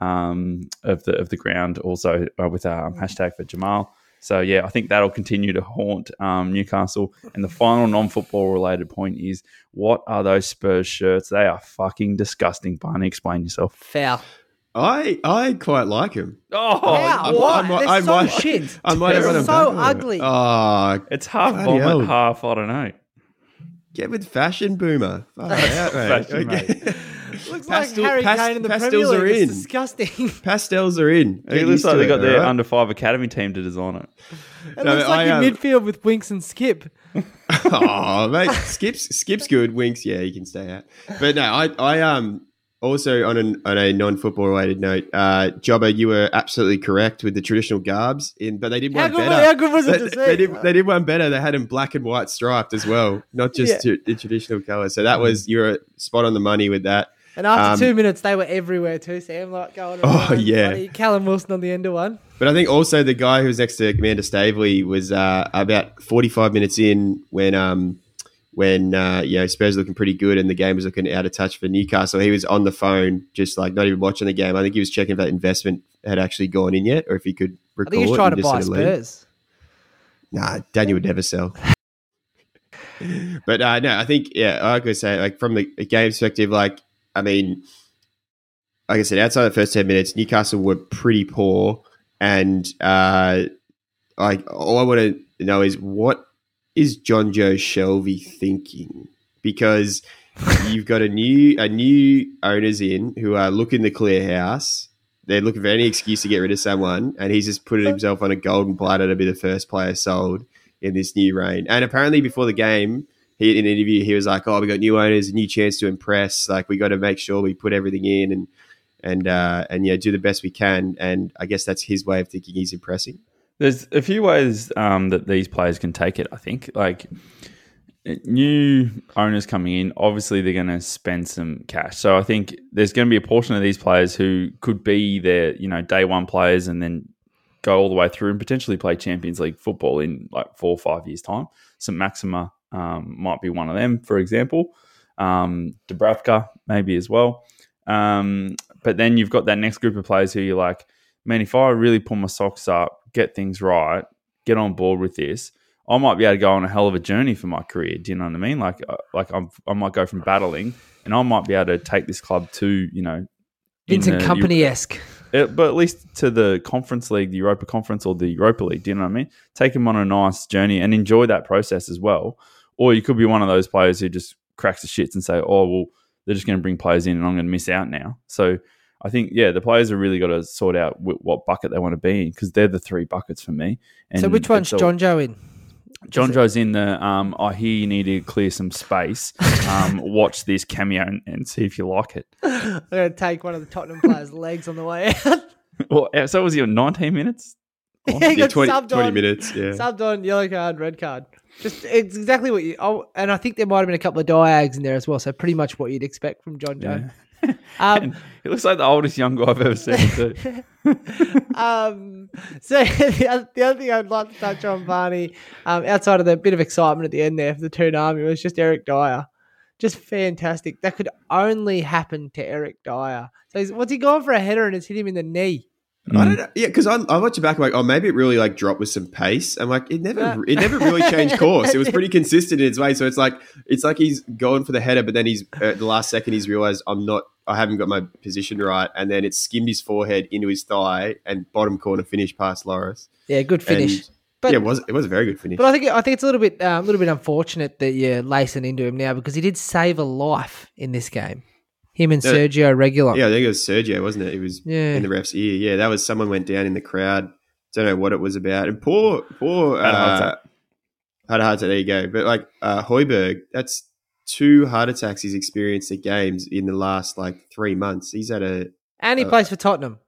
um, of the of the ground, also uh, with um, hashtag for Jamal. So yeah, I think that'll continue to haunt um, Newcastle. And the final non-football related point is, what are those Spurs shirts? They are fucking disgusting. Barney, explain yourself. Foul. I I quite like him Oh, Foul. I What? might- They're I so might- shit. I might have They're run so back on it. ugly. oh it's half Bloody vomit, hell. half I don't know. get with fashion boomer Far out, mate. Fashion, mate. Looks Pastel- like Harry pas- Kane in the pastels Premier are League. in. It's disgusting. pastels are in It looks used like to they it, got their alright? under five academy team to design it. It No, looks like I, your um, midfield with Winks and Skip. oh, mate, Skip's Skip's good. Winks, yeah, he can stay out. But no, I I um also on, an, on a non-football related note, uh, Jobber, you were absolutely correct with the traditional garbs, in, but they did How one good, better. how good was it They, to see? they did, they did one better. They had them black and white striped as well, not just Yeah. t- the traditional color. So that was you were spot on the money with that. And after um, two minutes, they were everywhere too, Sam. Like going Oh, yeah. Callum Wilson on the end of one. But I think also the guy who was next to Amanda Staveley was uh, about 45 minutes in when um, when uh, you know Spurs looking pretty good and the game was looking out of touch for Newcastle. He was on the phone, just like not even watching the game. I think he was checking if that investment had actually gone in yet, or if he could I recall think he's trying to buy sort of leave. Spurs. Nah, Daniel would never sell. but uh, no, I think yeah, like I could say, like from the game perspective, like I mean, like I said, outside the first ten minutes, Newcastle were pretty poor, and uh, like all I want to know is what is Jonjo Shelvey thinking? Because you've got a new a new owners in who are looking to clear house. They're looking for any excuse to get rid of someone, and he's just putting himself on a golden platter to be the first player sold in this new reign. And apparently, before the game, he in an interview he was like, "Oh, we got new owners, a new chance to impress. Like we got to make sure we put everything in and and uh, and yeah, do the best we can." And I guess that's his way of thinking he's impressing. There's a few ways um, that these players can take it. I think like new owners coming in, obviously they're going to spend some cash. So I think there's going to be a portion of these players who could be their you know day one players and then go all the way through and potentially play Champions League football in like four or five years time. Saint-Maximin um, might be one of them, for example. Um, Dubravka maybe as well. Um, but then you've got that next group of players who you're like, man, if I really pull my socks up, get things right, get on board with this, I might be able to go on a hell of a journey for my career. Do you know what I mean? Like, uh, like I'm, I might go from battling, and I might be able to take this club to, you know, in Vincent Kompany esque. uh, but at least to the Conference League, the Europa Conference, or the Europa League. Do you know what I mean? Take them on a nice journey and enjoy that process as well. Or you could be one of those players who just cracks the shits and say, "Oh, well, they're just going to bring players in, and I'm going to miss out now." So I think, yeah, the players have really got to sort out what bucket they want to be in because they're the three buckets for me. So which one's all- Jonjo in? Jonjo's in the. Um, I hear you need to clear some space. Um, watch this cameo and, and see if you like it. I'm going to take one of the Tottenham players' legs on the way out. Well, so was he on 19 minutes? he Yeah, got 20, subbed 20 on, minutes. Yeah. Subbed on, yellow card, red card. Just it's exactly what you. Oh, and I think there might have been a couple of diags in there as well. So pretty much what you'd expect from Jonjo. Yeah. Um, he looks like the oldest young guy I've ever seen too. um, so the other, the other thing I'd like to touch on, Barney, um, outside of the bit of excitement at the end there for the Toon Army, was just Eric Dier. Just fantastic. That could only happen to Eric Dier. So he's, what's he going for a header and it's hit him in the knee? I don't know. Yeah, because I, I watch it back. I'm like, oh, maybe it really like dropped with some pace. I'm like, it never, Yeah. it never really changed course. It was pretty consistent in its way. So it's like, it's like he's going for the header, but then he's at the last second he's realized I'm not, I haven't got my position right, and then it skimmed his forehead into his thigh and bottom corner finish past Lloris. Yeah, good finish. And, But- yeah, it was it was a very good finish. But I think I think it's a little bit um, a little bit unfortunate that you're lacing into him now because he did save a life in this game. Him and Yeah. Sergio Reguilón. yeah, I think it was Sergio, wasn't it? It was Yeah. in the ref's ear. Yeah, that was someone went down in the crowd. Don't know what it was about. And poor, poor, Had a heart uh, attack. had a heart attack. There you go. But like uh, Højbjerg, that's two heart attacks he's experienced at games in the last like three months. He's had a, And he Uh, plays for Tottenham.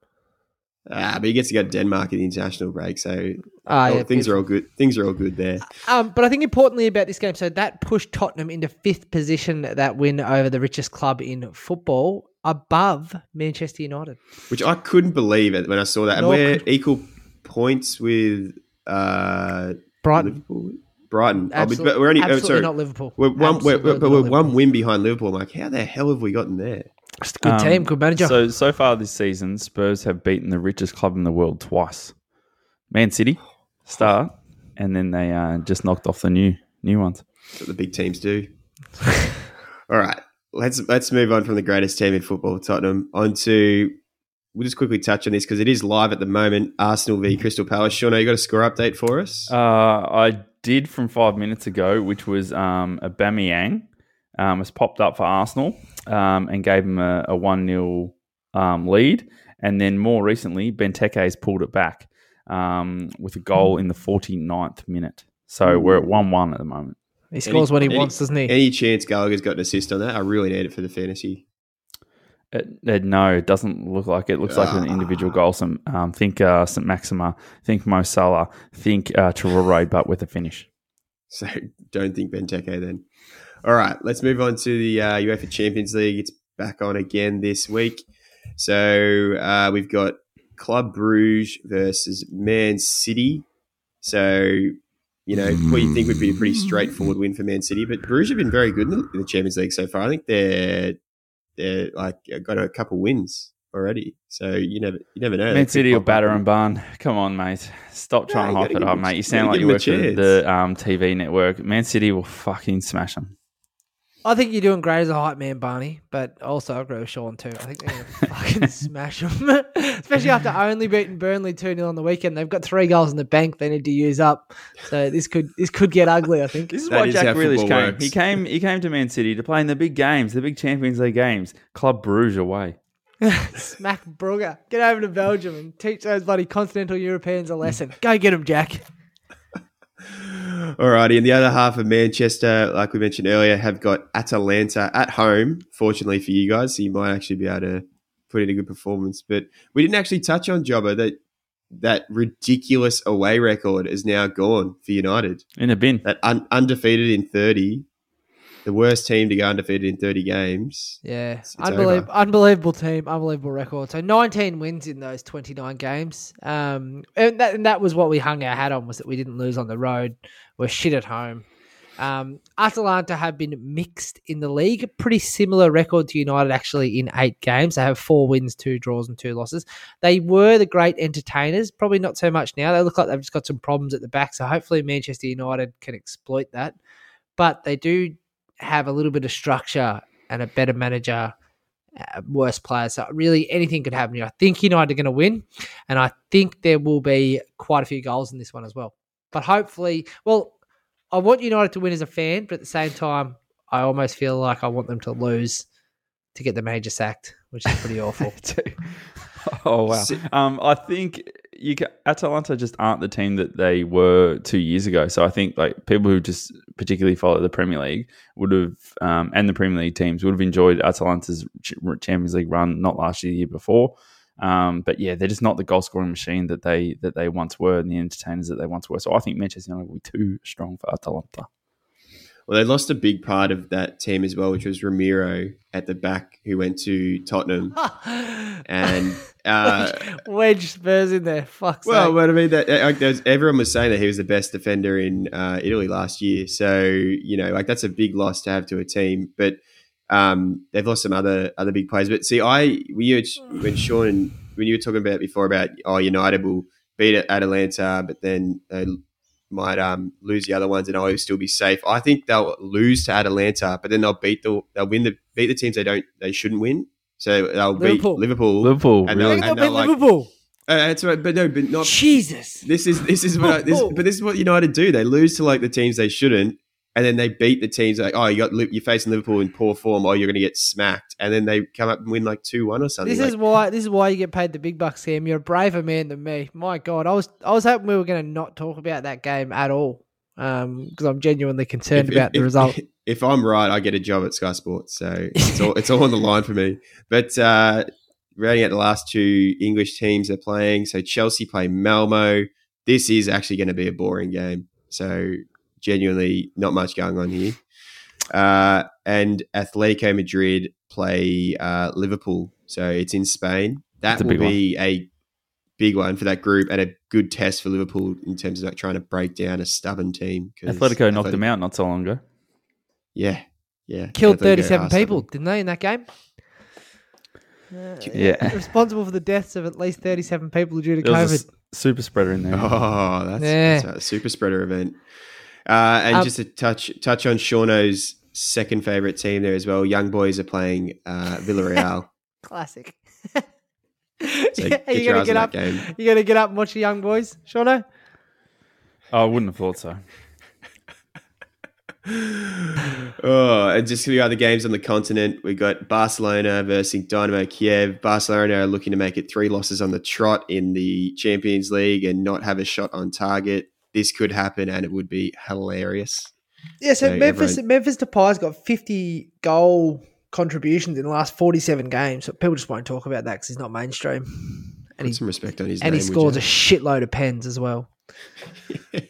Ah, but he gets to go to Denmark in the international break. So Ah, oh, yeah, things beautiful. are all good. Things are all good there. Um, but I think importantly about this game, so that pushed Tottenham into fifth position, that win over the richest club in football, above Manchester United. Which I couldn't believe it when I saw that. And Nor we're could- equal points with uh, Brighton. Liverpool, Brighton. Oh, but we're only oh, sorry. not Liverpool. We're one, we're, but we're Liverpool. one win behind Liverpool. I'm like, how the hell have we gotten there? Just a good Um, team, good manager. So so far this season, Spurs have beaten the richest club in the world twice. Man City, Star, and then they uh, just knocked off the new new ones. That's what the big teams do. All right, let's let's move on from the greatest team in football, Tottenham, onto. We'll just quickly touch on this because it is live at the moment. Arsenal v Crystal Palace. Sean, you got a score update for us? Uh, I did from five minutes ago, which was um, Aubameyang um, has popped up for Arsenal um, and gave him a, a 1 0 um, lead. And then more recently, Benteke has pulled it back um, with a goal in the 49th minute. So we're at 1 1 at the moment. he scores when he any- wants, doesn't he? Any chance Gallagher's got an assist on that? I really need it for the fantasy. It, it- no, it doesn't look like it. It looks like an individual goal. Some um, think uh, Saint-Maximin, think Mo Salah, think uh, Traore, but with a finish. So don't think Benteke then. All right, let's move on to the uh, UEFA Champions League. It's back on again this week. So uh, we've got Club Bruges versus Man City. So you know what you think would be a pretty straightforward win for Man City, but Bruges have been very good in the, in the Champions League so far. I think they're they're like got a couple wins already. So you never you never know. Man City or batter and- barn. Come on, mate. Stop trying you to hype it up, mate. You sound like you work for the um, TV network. Man City will fucking smash them. I think you're doing great as a hype man, Barney, but also I agree with Sean too. I think they're going to fucking smash them. Especially after only beating Burnley 2 0 on the weekend. They've got three goals in the bank they need to use up. So this could this could get ugly, I think. This is That why is Jack how Grealish came. works. He came. He came to Man City to play in the big games, the big Champions League games. Club Bruges away. Smack Brugger. Get over to Belgium and teach those bloody continental Europeans a lesson. Go get them, Jack. Alrighty, and the other half of Manchester, like we mentioned earlier, have got Atalanta at home. Fortunately for you guys, so you might actually be able to put in a good performance. But we didn't actually touch on Jobber that that ridiculous away record is now gone for United. In a bin. That un- undefeated in thirty, the worst team to go undefeated in thirty games. Yeah, it's unbelievable, over. unbelievable team, unbelievable record. So 19 wins in those 29 games. Um, and that, and that was what we hung our hat on was that we didn't lose on the road. We're shit at home. Um, Atalanta have been mixed in the league. Pretty similar record to United actually in eight games. They have four wins, two draws, and two losses. They were the great entertainers. Probably not so much now. They look like they've just got some problems at the back. So hopefully Manchester United can exploit that. But they do have a little bit of structure and a better manager, uh, worse players. So really anything could happen here. I think United are going to win, and I think there will be quite a few goals in this one as well. But hopefully, well, I want United to win as a fan, but at the same time, I almost feel like I want them to lose to get the manager sacked, which is pretty awful. oh wow. Si- Um, I think you Atalanta just aren't the team that they were two years ago. So I think like people who just particularly follow the Premier League would have, um, and the Premier League teams would have enjoyed Atalanta's Champions League run, not last year, the year before. Um, but yeah, they're just not the goal scoring machine that they that they once were, and the entertainers that they once were. So I think Manchester United will be too strong for Atalanta. Well, they lost a big part of that team as well, which was Romero at the back, who went to Tottenham, and. Uh, Wedge Spurs in there. Fuck's Well, sake. but I mean, that like, there's, everyone was saying that he was the best defender in uh, Italy last year. So you know, like that's a big loss to have to a team. But um, they've lost some other other big players. But see, I when you when Sean when you were talking about before about oh United will beat Atalanta, but then they might um, lose the other ones and I'll still be safe. I think they'll lose to Atalanta, but then they'll beat the they'll win the beat the teams they don't they shouldn't win. So they'll Liverpool. beat Liverpool. Liverpool, And really? Look at and them beat they're like- Liverpool. Uh, that's right, but no, but not Jesus. this is this is what I, this, but this is what United do. They lose to like the teams they shouldn't, and then they beat the teams like oh you got you're facing Liverpool in poor form, oh you're going to get smacked, and then they come up and win like two one or something. This like, is why this is why you get paid the big bucks, Sam. You're a braver man than me. My God, I was I was hoping we were going to not talk about that game at all, because I'm genuinely concerned if- about if- the result. If I'm right, I get a job at Sky Sports, so it's all it's all on the line for me. But uh, rounding out the last two English teams they're playing, so Chelsea play Malmo. This is actually going to be a boring game. So genuinely, not much going on here. Uh, and Atletico Madrid play uh, Liverpool, so it's in Spain. That That's will big one. be a big one for that group and a good test for Liverpool in terms of like trying to break down a stubborn team. Atletico knocked Atleti- them out not so long ago. Yeah, yeah. Killed Atletico 37 people, stubborn. didn't they, in that game? Uh, Yeah. responsible for the deaths of at least 37 people due to There was a COVID. super spreader in there. Oh, that's, Yeah. that's a super spreader event. Uh, and Um, just to touch touch on Shauno's second favorite team there as well. Young boys are playing uh, Villarreal. Classic. So Yeah, get are you gonna get up? that game. You gonna get up and watch the young boys, Shauno? Oh, I wouldn't have thought so. oh, and just the other games on the continent, we got Barcelona versus Dynamo Kiev. Barcelona are looking to make it three losses on the trot in the Champions League and not have a shot on target. This could happen, and it would be hilarious. Yeah, so So Memphis everyone- Memphis Depay's got 50 goal contributions in the last 47 games. But people just won't talk about that because he's not mainstream. And Put he, some respect on his name. and name. he scores a shitload of pens as well.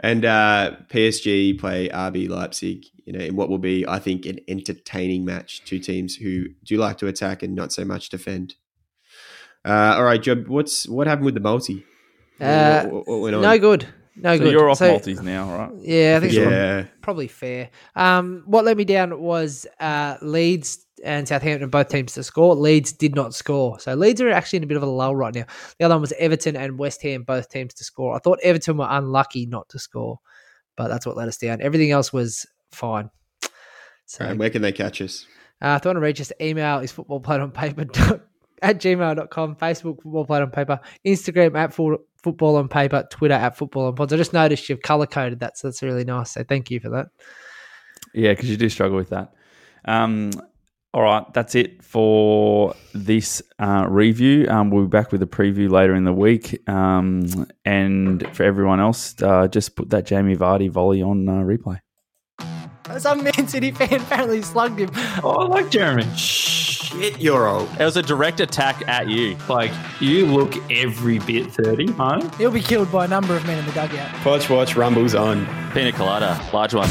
and uh, PSG play RB Leipzig, you know, in what will be, I think, an entertaining match. Two teams who do like to attack and not so much defend. Uh, all right, Job, what's what happened with the multi? Uh, what, what- what? No good. No So good. you're off So- multis now, right? Yeah, I think it's Yeah, probably fair. Um, what let me down was uh, Leeds and Southampton, both teams to score. Leeds did not score. So Leeds are actually in a bit of a lull right now. The other one was Everton and West Ham, both teams to score. I thought Everton were unlucky not to score, but that's what let us down. Everything else was fine. So All right, where can they catch us? uh, if you want to reach us, email is footballplayedonpaper at gmail.com, Facebook football played on paper, Instagram at Fu- football on paper, Twitter at football on pods. I just noticed you've color coded that, so that's really nice. So thank you for that. Yeah, because you do struggle with that. Um, all right, that's it for this uh, review. Um, we'll be back with a preview later in the week. Um, and for everyone else, uh, just put that Jamie Vardy volley on uh, replay. Some Man City fan apparently slugged him. Oh, I like Jeremy. Shit, you're old. It was a direct attack at you. Like, you look every bit 30, huh? He'll be killed by a number of men in the dugout. Watch, watch, rumbles on. Pina colada, large one.